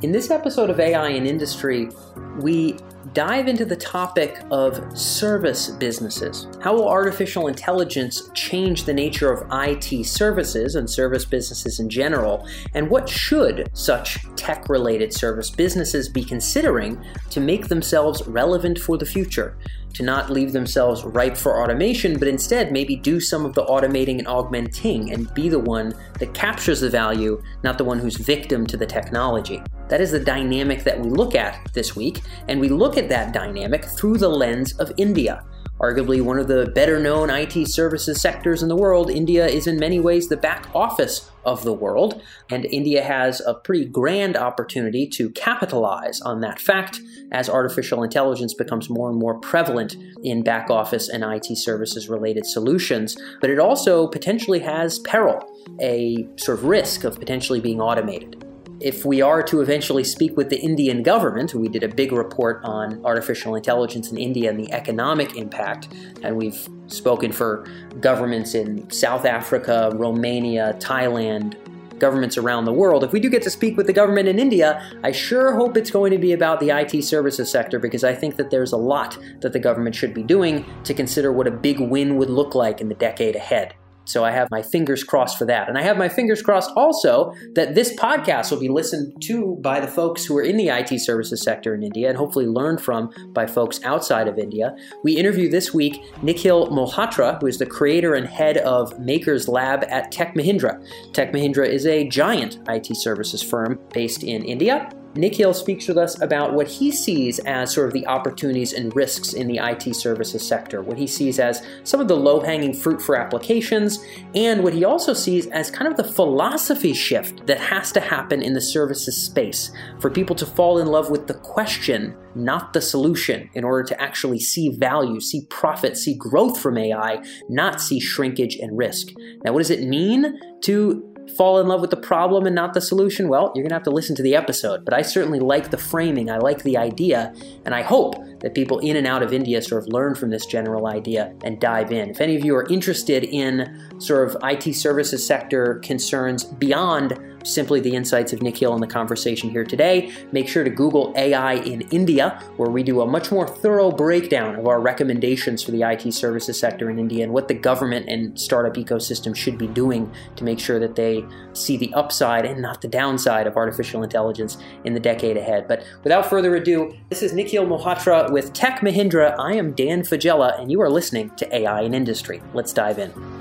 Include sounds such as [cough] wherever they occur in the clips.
In this episode of AI in Industry, we dive into the topic of service businesses. How will artificial intelligence change the nature of IT services and service businesses in general? And what should such tech related service businesses be considering to make themselves relevant for the future? To not leave themselves ripe for automation, but instead maybe do some of the automating and augmenting and be the one that captures the value, not the one who's victim to the technology. That is the dynamic that we look at this week, and we look at that dynamic through the lens of India. Arguably one of the better known IT services sectors in the world, India is in many ways the back office of the world, and India has a pretty grand opportunity to capitalize on that fact as artificial intelligence becomes more and more prevalent in back office and IT services related solutions. But it also potentially has peril, a sort of risk of potentially being automated if we are to eventually speak with the Indian government, we did a big report on artificial intelligence in India and the economic impact, and we've spoken for governments in South Africa, Romania, Thailand, governments around the world. If we do get to speak with the government in India, I sure hope it's going to be about the IT services sector because I think that there's a lot that the government should be doing to consider what a big win would look like in the decade ahead. So I have my fingers crossed for that. And I have my fingers crossed also that this podcast will be listened to by the folks who are in the IT services sector in India and hopefully learned from by folks outside of India. We interview this week Nikhil Malhotra, who is the creator and head of Makers Lab at Tech Mahindra. Tech Mahindra is a giant IT services firm based in India Nikhil speaks with us about what he sees as sort of the opportunities and risks in the IT services sector, what he sees as some of the low hanging fruit for applications, and what he also sees as kind of the philosophy shift that has to happen in the services space for people to fall in love with the question, not the solution, in order to actually see value, see profit, see growth from AI, not see shrinkage and risk. Now, what does it mean to fall in love with the problem and not the solution? Well, you're going to have to listen to the episode. But I certainly like the framing, I like the idea, and I hope that people in and out of India sort of learn from this general idea and dive in. If any of you are interested in sort of IT services sector concerns beyond simply the insights of Nikhil in the conversation here today. Make sure to Google AI in India, where we do a much more thorough breakdown of our recommendations for the IT services sector in India and what the government and startup ecosystem should be doing to make sure that they see the upside and not the downside of artificial intelligence in the decade ahead. But without further ado, this is Nikhil Malhotra with Tech Mahindra. I am Dan Faggella, and you are listening to AI in Industry. Let's dive in.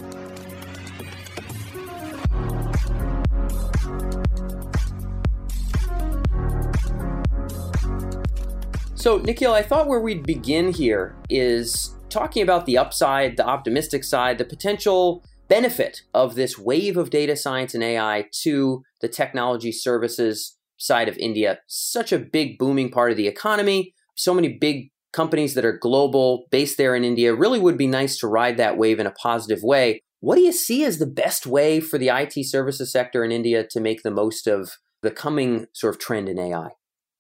So, Nikhil, I thought where we'd begin here is talking about the upside, the optimistic side, the potential benefit of this wave of data science and AI to the technology services side of India. Such a big, booming part of the economy. So many big companies that are global, based there in India. Really would be nice to ride that wave in a positive way. What do you see as the best way for the IT services sector in India to make the most of the coming sort of trend in AI?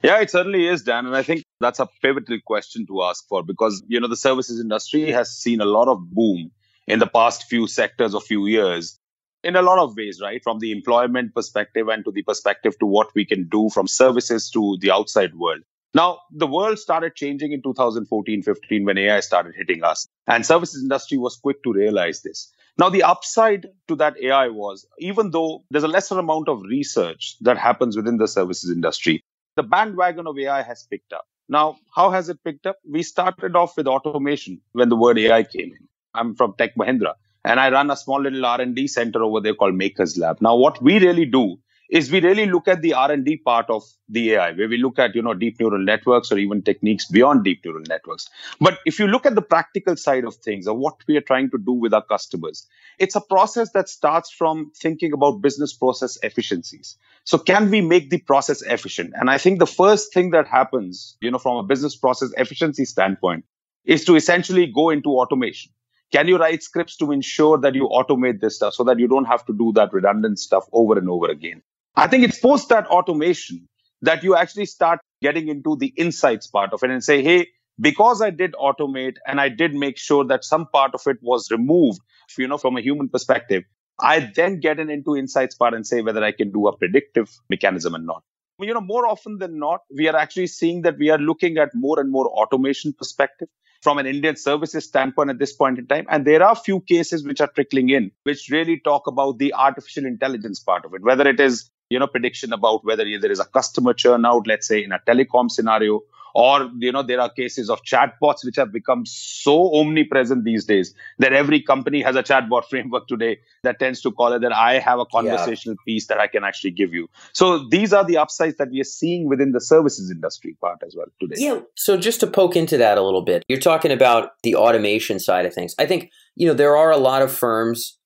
Yeah, it certainly is, Dan. And I think that's a pivotal question to ask for because, you know, the services industry has seen a lot of boom in the past few sectors or few years in a lot of ways, right? From the employment perspective and to the perspective to what we can do from services to the outside world. Now, the world started changing in 2014 15 when AI started hitting us, and services industry was quick to realize this. Now, the upside to that AI was even though there's a lesser amount of research that happens within the services industry, the bandwagon of AI has picked up. Now, how has it picked up? We started off with automation when the word AI came in. I'm from Tech Mahindra and I run a small little R&D center over there called Makers Lab. Now, what we really do is we really look at the r&d part of the ai where we look at you know deep neural networks or even techniques beyond deep neural networks. But if you look at the practical side of things or what we are trying to do with our customers it's a process that starts from thinking about business process efficiencies. So can we make the process efficient? And i think the first thing that happens you know from a business process efficiency standpoint is to essentially go into automation. Can you write scripts to ensure that you automate this stuff so that you don't have to do that redundant stuff over and over again I think it's post that automation that you actually start getting into the insights part of it and say, hey, because I did automate and I did make sure that some part of it was removed, you know, from a human perspective, I then get in into insights part and say whether I can do a predictive mechanism or not. you know, more often than not, we are actually seeing that we are looking at more and more automation perspective from an Indian services standpoint at this point in time. And there are a few cases which are trickling in, which really talk about the artificial intelligence part of it, whether it is you know prediction about whether there is a customer churn out let's say in a telecom scenario or you know there are cases of chatbots which have become so omnipresent these days that every company has a chatbot [laughs] framework today that tends to call it that i have a conversational yeah. piece that i can actually give you. So these are the upsides that we are seeing within the services industry part as well today. Yeah. So just to poke into that a little bit you're talking about the automation side of things. I think you know there are a lot of firms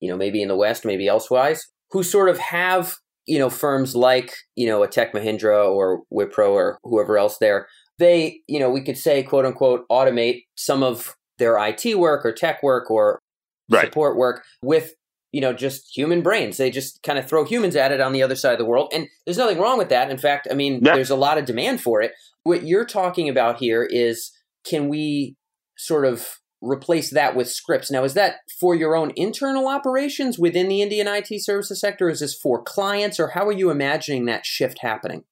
you know maybe in the west maybe elsewise who sort of have you know, firms like, you know, a Tech Mahindra or Wipro or whoever else there, they, you know, we could say, quote unquote, automate some of their IT work or tech work or right. support work with, you know, just human brains. They just kind of throw humans at it on the other side of the world. And there's nothing wrong with that. In fact, I mean, yeah. there's a lot of demand for it. What you're talking about here is can we sort of replace that with scripts. Now, is that for your own internal operations within the Indian IT services sector? Is this for clients, or how are you imagining that shift happening?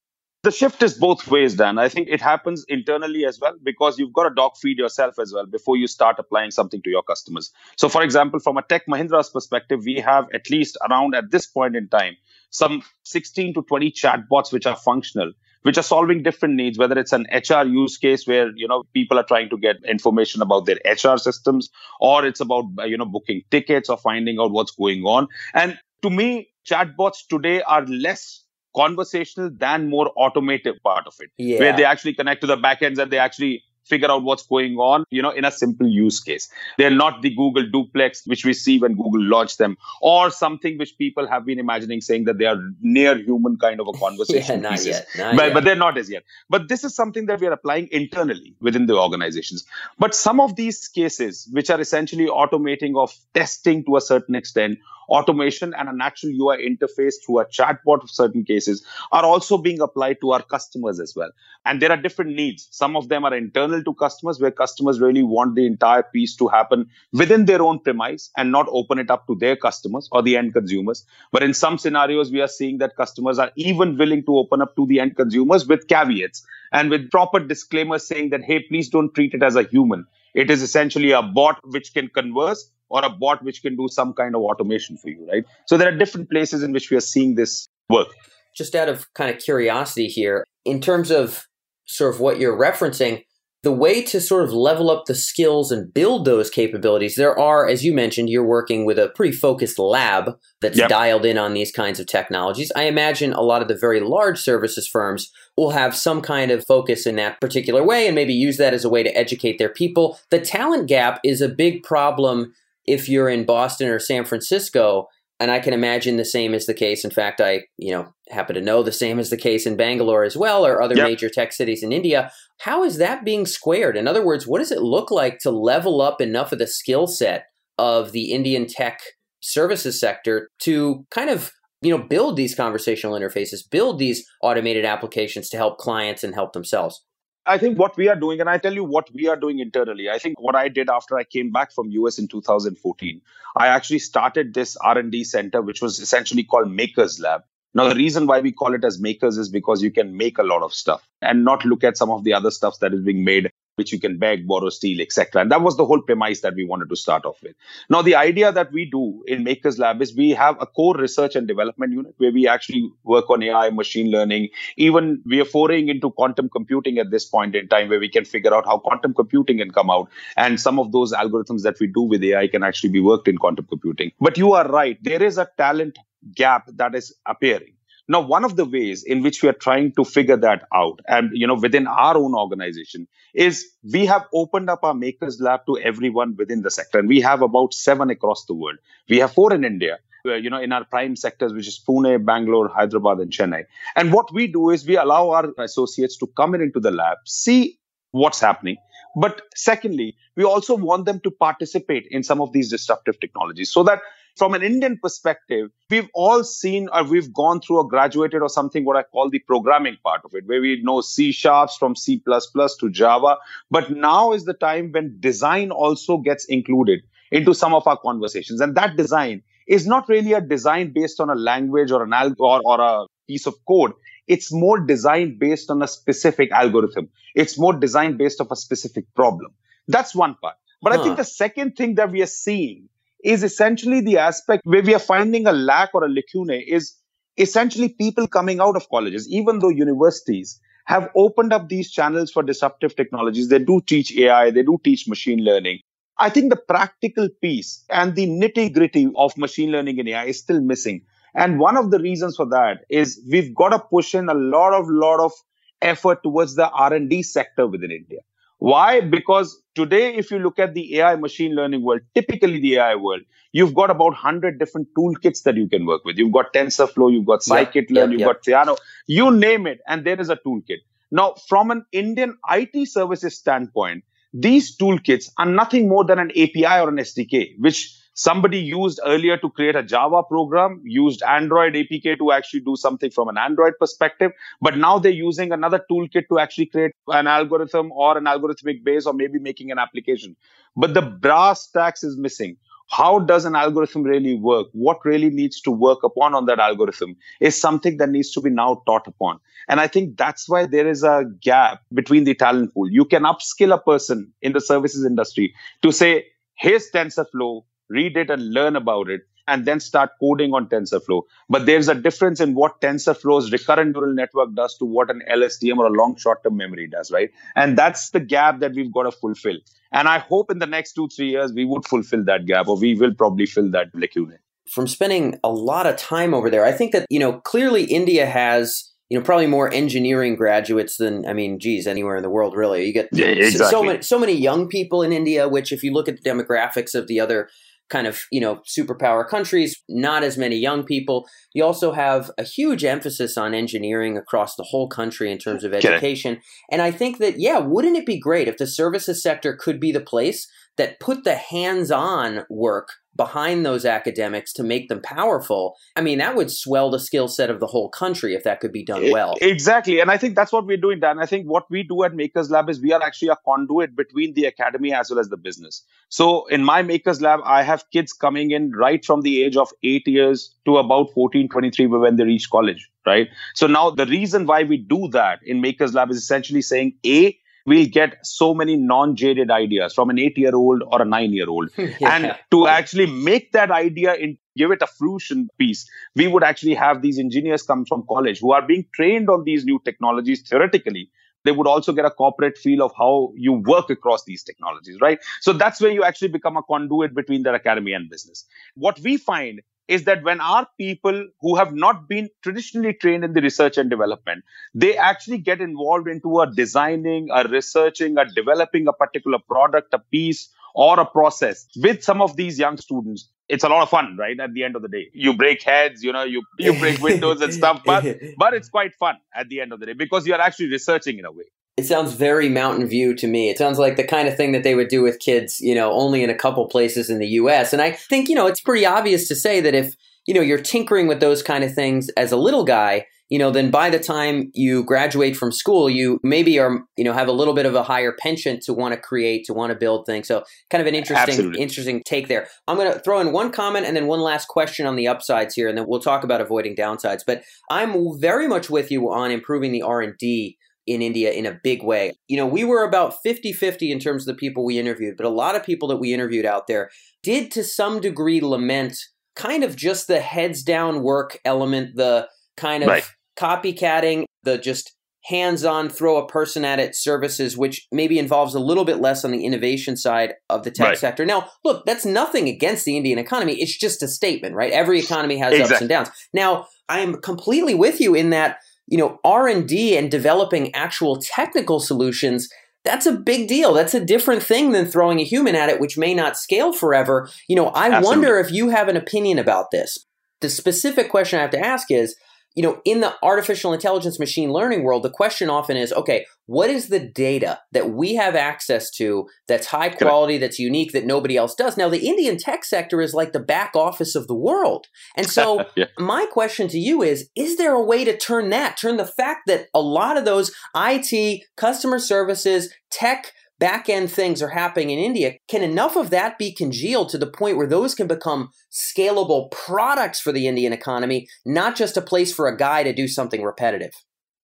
The shift is both ways, Dan. I think it happens internally as well because you've got to dog feed yourself as well before you start applying something to your customers. So, for example, from a Tech Mahindra's perspective, we have at least around at this point in time some 16 to 20 chatbots which are functional which are solving different needs whether it's an hr use case where you know people are trying to get information about their hr systems or it's about uh, you know booking tickets or finding out what's going on and to me chatbots today are less conversational than more automated part of it yeah. where they actually connect to the backends and they actually figure out what's going on, you know, in a simple use case. They're not the Google duplex, which we see when Google launched them, or something which people have been imagining saying that they are near human kind of a [laughs] conversation. yeah, not yet. But, yet. but they're not as yet. But this is something that we are applying internally within the organizations. But some of these cases, which are essentially automating of testing to a certain extent, automation and a natural UI interface through a chatbot of certain cases are also being applied to our customers as well. And there are different needs. Some of them are internal to customers where customers really want the entire piece to happen within their own premise and not open it up to their customers or the end consumers. But in some scenarios, we are seeing that customers are even willing to open up to the end consumers with caveats and with proper disclaimers saying that, hey, please don't treat it as a human. It is essentially a bot which can converse or a bot which can do some kind of automation for you, right? So there are different places in which we are seeing this work. Just out of kind of curiosity here, in terms of sort of what you're referencing, the way to sort of level up the skills and build those capabilities, there are, as you mentioned, you're working with a pretty focused lab that's yep. dialed in on these kinds of technologies. I imagine a lot of the very large services firms will have some kind of focus in that particular way and maybe use that as a way to educate their people. The talent gap is a big problem if you're in Boston or San Francisco, and I can imagine the same is the case. In fact, I you know happen to know the same is the case in Bangalore as well, or other yep. major tech cities in India. How is that being squared? In other words, what does it look like to level up enough of the skill set of the Indian tech services sector to kind of you know build these conversational interfaces, build these automated applications to help clients and help themselves? I think what we are doing, and I tell you what we are doing internally. I think what I did after I came back from US in 2014, I actually started this R&D center, which was essentially called Makers Lab. Now, the reason why we call it as makers is because you can make a lot of stuff and not look at some of the other stuff that is being made which you can beg, borrow, steal, etc. And that was the whole premise that we wanted to start off with. Now, the idea that we do in Makers Lab is we have a core research and development unit where we actually work on AI, machine learning. Even we are foraying into quantum computing at this point in time where we can figure out how quantum computing can come out. And some of those algorithms that we do with AI can actually be worked in quantum computing. But you are right. There is a talent gap that is appearing now, one of the ways in which we are trying to figure that out, and you know, within our own organization, is we have opened up our Makers Lab to everyone within the sector, and we have about seven across the world. We have four in India, you know, in our prime sectors, which is Pune, Bangalore, Hyderabad, and Chennai. And what we do is we allow our associates to come in into the lab, see what's happening. But secondly, we also want them to participate in some of these disruptive technologies so that from an Indian perspective, we've all seen or we've gone through or graduated or something what I call the programming part of it, where we know C sharps from C to Java. But now is the time when design also gets included into some of our conversations. And that design is not really a design based on a language or an alg or, or a piece of code. it's more designed based on a specific algorithm. It's more designed based of a specific problem. That's one part. But huh. I think the second thing that we are seeing is essentially the aspect where we are finding a lack or a lacuna is essentially people coming out of colleges, even though universities have opened up these channels for disruptive technologies. They do teach AI, they do teach machine learning. I think the practical piece and the nitty gritty of machine learning and AI is still missing. And one of the reasons for that is we've got to push in a lot of, lot of effort towards the R&D sector within India. Why? Because today, if you look at the AI machine learning world, typically the AI world, you've got about 100 different toolkits that you can work with. You've got TensorFlow, you've got scikit-learn, you've got Theano, you name it, and there is a toolkit. Now, from an Indian IT services standpoint, these toolkits are nothing more than an API or an SDK, which somebody used earlier to create a Java program, used Android APK to actually do something from an Android perspective. But now they're using another toolkit to actually create an algorithm or an algorithmic base or maybe making an application. But the brass tacks is missing. How does an algorithm really work? What really needs to work upon on that algorithm is something that needs to be now taught upon. And I think that's why there is a gap between the talent pool. You can upskill a person in the services industry to say, here's TensorFlow, read it and learn about it, and then start coding on TensorFlow. But there's a difference in what TensorFlow's recurrent neural network does to what an LSTM or a long short-term memory does, right? And that's the gap that we've got to fulfill. And I hope in the next two, three years, we would fulfill that gap, or we will probably fill that lacuna. From spending a lot of time over there, I think that, you know, clearly India has you know, probably more engineering graduates than I mean, geez, anywhere in the world, really. You get yeah, exactly. so many so many young people in India. Which, if you look at the demographics of the other kind of you know superpower countries not as many young people. You also have a huge emphasis on engineering across the whole country in terms of education. And i think that yeah wouldn't it be great if the services sector could be the place that put the hands-on work behind those academics to make them powerful, I mean, that would swell the skill set of the whole country if that could be done well. Exactly. And I think that's what we're doing, Dan. I think what we do at Makers Lab is we are actually a conduit between the academy as well as the business. So in my Makers Lab, I have kids coming in right from the age of eight years to about 14, 23 when they reach college, right? So now the reason why we do that in Makers Lab is essentially saying, A, we'll get so many non-jaded ideas from an eight-year-old or a nine-year-old. [laughs] yeah. And to actually make that idea in give it a fruition piece, we would actually have these engineers come from college who are being trained on these new technologies theoretically. They would also get a corporate feel of how you work across these technologies, right? So that's where you actually become a conduit between the academy and business. What we find is that when our people who have not been traditionally trained in the research and development, they actually get involved into a designing, a researching, a developing a particular product, a piece, or a process with some of these young students. It's a lot of fun, right? At the end of the day, you break heads, you know, you, you break windows and stuff, but, [laughs] but it's quite fun at the end of the day because you're actually researching in a way. It sounds very Mountain View to me. It sounds like the kind of thing that they would do with kids, you know, only in a couple places in the US. And I think, you know, it's pretty obvious to say that if, you know, you're tinkering with those kind of things as a little guy, you know, then by the time you graduate from school, you maybe are, you know, have a little bit of a higher penchant to want to create, to want to build things. So kind of an interesting, Absolutely. interesting take there. I'm going to throw in one comment and then one last question on the upsides here, and then we'll talk about avoiding downsides. But I'm very much with you on improving the R&D in India in a big way. You know, we were about 50 50 in terms of the people we interviewed, but a lot of people that we interviewed out there did to some degree lament kind of just the heads down work element, the kind of right. copycatting, the just hands on throw a person at it services, which maybe involves a little bit less on the innovation side of the tech right. sector. Now, look, that's nothing against the Indian economy. It's just a statement, right? Every economy has exactly. ups and downs. Now, I am completely with you in that you know, R&D and developing actual technical solutions, that's a big deal. That's a different thing than throwing a human at it, which may not scale forever. You know, I Absolutely. wonder if you have an opinion about this. The specific question I have to ask is you know, in the artificial intelligence machine learning world, the question often is, okay, what is the data that we have access to that's high quality, that's unique, that nobody else does? Now, the Indian tech sector is like the back office of the world. And so [laughs] yeah. my question to you is, is there a way to turn that, turn the fact that a lot of those IT, customer services, tech back end things are happening in India, can enough of that be congealed to the point where those can become scalable products for the Indian economy, not just a place for a guy to do something repetitive?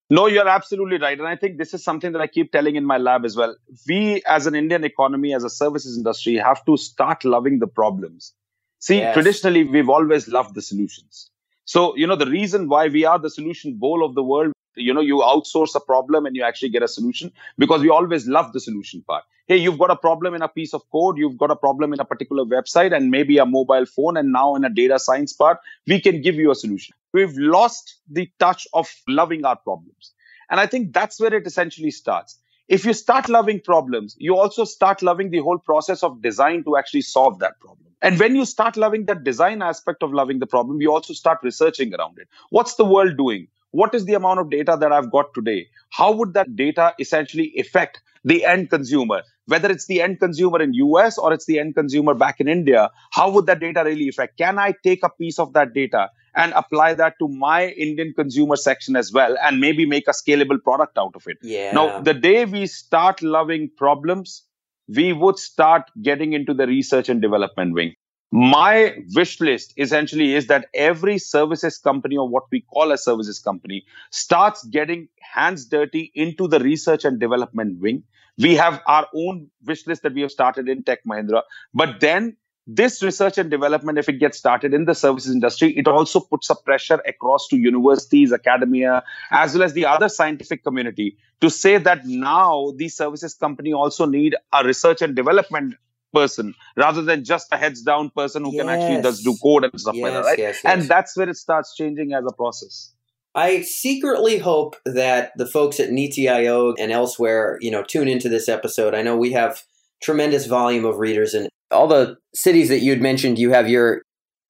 No, you're absolutely right. And I think this is something that I keep telling in my lab as well. We, as an Indian economy, as a services industry, have to start loving the problems. See, yes. traditionally, we've always loved the solutions. So, you know, the reason why we are the solution bowl of the world, you know, you outsource a problem and you actually get a solution because we always love the solution part. Hey, you've got a problem in a piece of code, you've got a problem in a particular website and maybe a mobile phone, and now in a data science part, we can give you a solution. We've lost the touch of loving our problems. And I think that's where it essentially starts. If you start loving problems, you also start loving the whole process of design to actually solve that problem. And when you start loving that design aspect of loving the problem, you also start researching around it. What's the world doing? What is the amount of data that I've got today? How would that data essentially affect the end consumer? Whether it's the end consumer in US or it's the end consumer back in India, how would that data really affect? Can I take a piece of that data and apply that to my Indian consumer section as well and maybe make a scalable product out of it? Yeah. Now, the day we start loving problems, we would start getting into the research and development wing. My wish list essentially is that every services company or what we call a services company starts getting hands dirty into the research and development wing. We have our own wish list that we have started in Tech Mahindra, but then this research and development, if it gets started in the services industry, it also puts a pressure across to universities, academia, as well as the other scientific community to say that now these services company also need a research and development person rather than just a heads down person who yes. can actually just do code and stuff yes, like that, right? Yes, and that's where it starts changing as a process. I secretly hope that the folks at NITI-Aayog and elsewhere, you know, tune into this episode. I know we have tremendous volume of readers and all the cities that you'd mentioned, you have your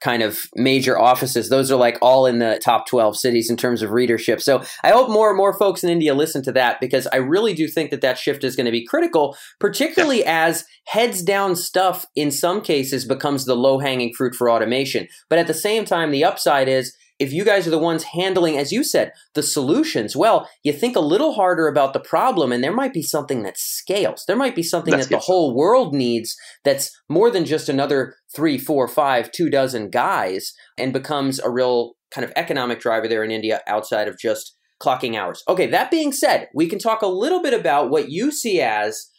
kind of major offices. Those are like all in the top 12 cities in terms of readership. So I hope more and more folks in India listen to that because I really do think that that shift is going to be critical, particularly as heads down stuff in some cases becomes the low hanging fruit for automation. But at the same time, the upside is if you guys are the ones handling, as you said, the solutions, well, you think a little harder about the problem, and there might be something that scales. There might be something that's that the whole world needs that's more than just another three, four, five, two dozen guys, and becomes a real kind of economic driver there in India outside of just clocking hours. Okay, that being said, we can talk a little bit about what you see as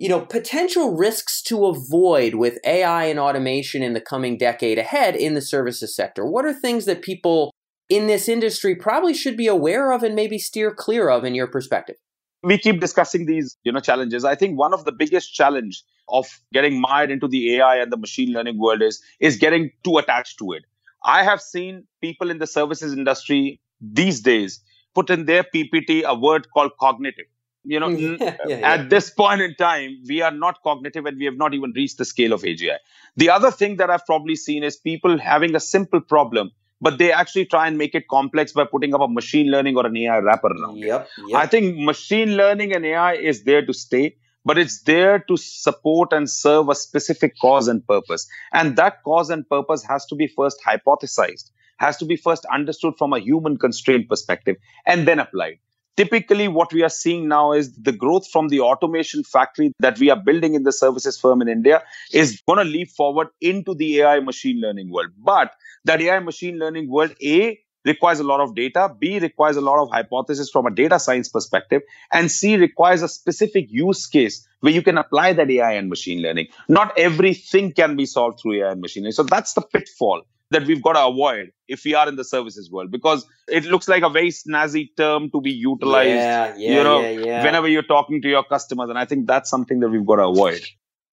you know, potential risks to avoid with AI and automation in the coming decade ahead in the services sector? What are things that people in this industry probably should be aware of and maybe steer clear of in your perspective? We keep discussing these, you know, challenges. I think one of the biggest challenge of getting mired into the AI and the machine learning world is is getting too attached to it. I have seen people in the services industry these days put in their PPT a word called cognitive you know mm-hmm. yeah, [laughs] yeah, yeah. at this point in time we are not cognitive and we have not even reached the scale of agi the other thing that i've probably seen is people having a simple problem but they actually try and make it complex by putting up a machine learning or an ai wrapper around yep, yep. i think machine learning and ai is there to stay but it's there to support and serve a specific cause and purpose. And that cause and purpose has to be first hypothesized has to be first understood from a human constraint perspective and then applied typically what we are seeing now is the growth from the automation factory that we are building in the services firm in India is going to leap forward into the AI machine learning world. But that AI machine learning world, A, requires a lot of data, B, requires a lot of hypothesis from a data science perspective, and C, requires a specific use case where you can apply that AI and machine learning. Not everything can be solved through AI and machine learning. So that's the pitfall that we've got to avoid if we are in the services world because it looks like a very snazzy term to be utilized yeah, yeah, you know yeah, whenever you're talking to your customers and i think that's something that we've got to avoid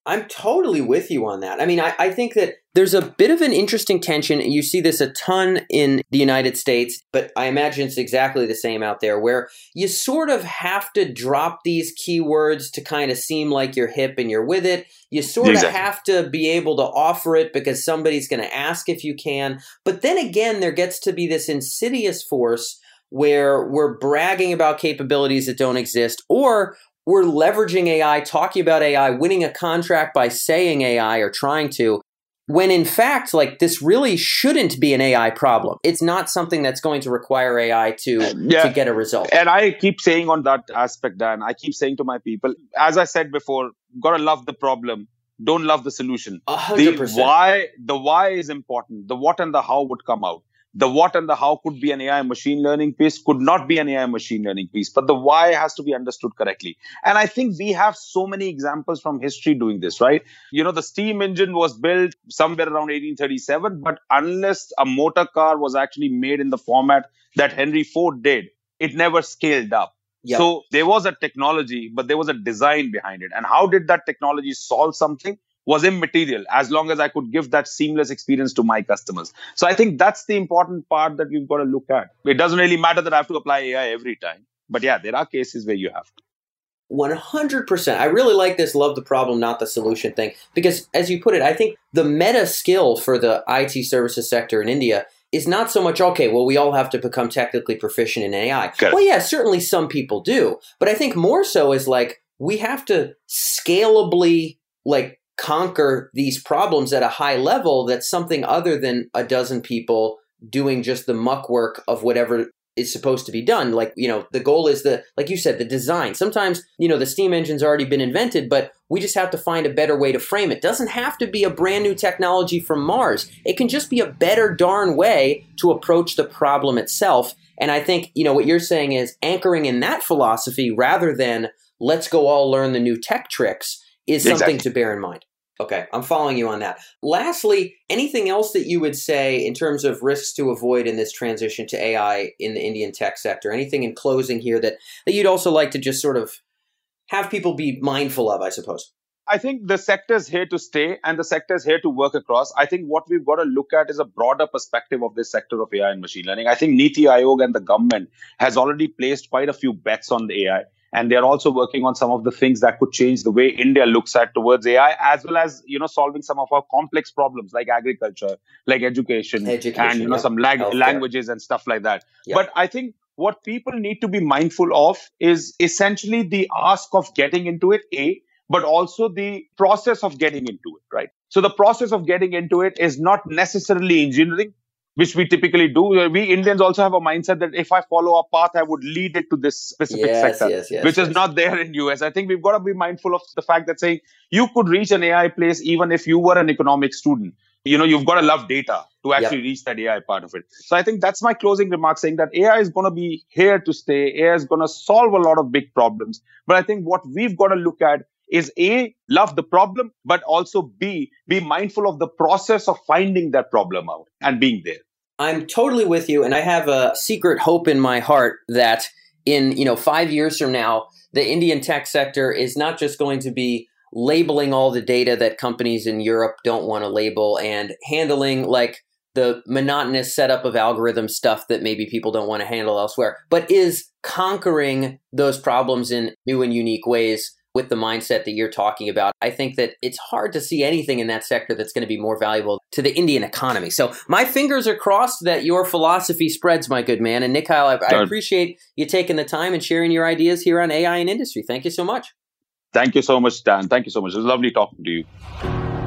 I'm totally with you on that. I mean, I, I, think that there's a bit of an interesting tension. You see this a ton in the United States, but I imagine it's exactly the same out there, where you sort of have to drop these keywords to kind of seem like you're hip and you're with it. You sort exactly. of have to be able to offer it because somebody's going to ask if you can. But then again, there gets to be this insidious force where we're bragging about capabilities that don't exist, or we're leveraging AI, talking about AI, winning a contract by saying AI or trying to, when in fact, like this really shouldn't be an AI problem. It's not something that's going to require AI to, uh, yeah. to get a result. And I keep saying on that aspect, Dan, I keep saying to my people, as I said before, gotta love the problem. Don't love the solution. 100%. The why, the why is important. The what and the how would come out the what and the how could be an AI machine learning piece, could not be an AI machine learning piece, but the why has to be understood correctly. And I think we have so many examples from history doing this, right? You know, the steam engine was built somewhere around 1837, but unless a motor car was actually made in the format that Henry Ford did, it never scaled up. So there was a technology, but there was a design behind it. And how did that technology solve something? Was immaterial as long as I could give that seamless experience to my customers. So I think that's the important part that we've got to look at. It doesn't really matter that I have to apply AI every time. But yeah, there are cases where you have to. 100%. I really like this love the problem, not the solution thing. Because as you put it, I think the meta skill for the IT services sector in India is not so much, okay, well, we all have to become technically proficient in AI. Well, yeah, certainly some people do. But I think more so is like, we have to scalably like conquer these problems at a high level that's something other than a dozen people doing just the muck work of whatever is supposed to be done. Like you know the goal is the like you said the design. Sometimes you know the steam engine's already been invented but we just have to find a better way to frame it. Doesn't have to be a brand new technology from mars. It can just be a better darn way to approach the problem itself. And i think you know what you're saying is anchoring in that philosophy rather than let's go all learn the new tech tricks is something exactly. to bear in mind. Okay, I'm following you on that. Lastly, anything else that you would say in terms of risks to avoid in this transition to AI in the Indian tech sector? Anything in closing here that, that you'd also like to just sort of have people be mindful of, I suppose? I think the sector is here to stay and the sector is here to work across. I think what we've got to look at is a broader perspective of this sector of AI and machine learning. I think Niti Aayog and the government has already placed quite a few bets on the AI and they're also working on some of the things that could change the way India looks at towards AI, as well as you know solving some of our complex problems like agriculture, like education, education and you know some lag- languages and stuff like that. Yep. But I think what people need to be mindful of is essentially the ask of getting into it, a, but also the process of getting into it, right? So the process of getting into it is not necessarily engineering which we typically do. Uh, we Indians also have a mindset that if I follow a path, I would lead it to this specific yes, sector, yes, yes, which is not there in US. I think we've got to be mindful of the fact that saying you could reach an AI place even if you were an economics student. You know, you've got to love data to actually yep. reach that AI part of it. So I think that's my closing remark saying that AI is going to be here to stay. AI is going to solve a lot of big problems. But I think what we've got to look at is A, love the problem, but also B, be mindful of the process of finding that problem out and being there. I'm totally with you, and I have a secret hope in my heart that in you know five years from now, the Indian tech sector is not just going to be labeling all the data that companies in Europe don't want to label and handling like the monotonous setup of algorithm stuff that maybe people don't want to handle elsewhere, but is conquering those problems in new and unique ways with the mindset that you're talking about, I think that it's hard to see anything in that sector that's going to be more valuable to the Indian economy. So my fingers are crossed that your philosophy spreads, my good man. And Nikhil, I, I appreciate you taking the time and sharing your ideas here on AI and industry. Thank you so much. Thank you so much, Dan. Thank you so much. It was lovely talking to you.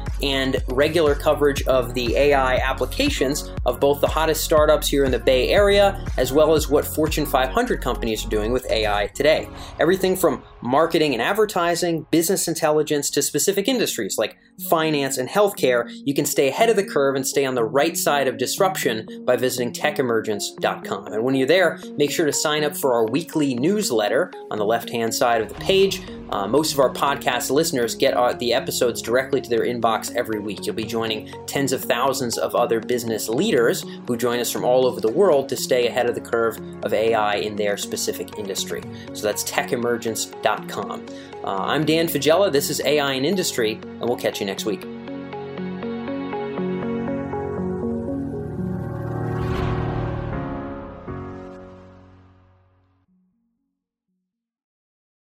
and regular coverage of the AI applications of both the hottest startups here in the Bay Area, as well as what Fortune 500 companies are doing with AI today. Everything from marketing and advertising, business intelligence, to specific industries like finance and healthcare, you can stay ahead of the curve and stay on the right side of disruption by visiting techemergence.com. And when you're there, make sure to sign up for our weekly newsletter on the left hand side of the page. Uh, most of our podcast listeners get our, the episodes directly to their inbox every week. You'll be joining tens of thousands of other business leaders who join us from all over the world to stay ahead of the curve of AI in their specific industry. So that's techemergence.com. Uh, I'm Dan Faggella. This is AI in Industry, and we'll catch you next week.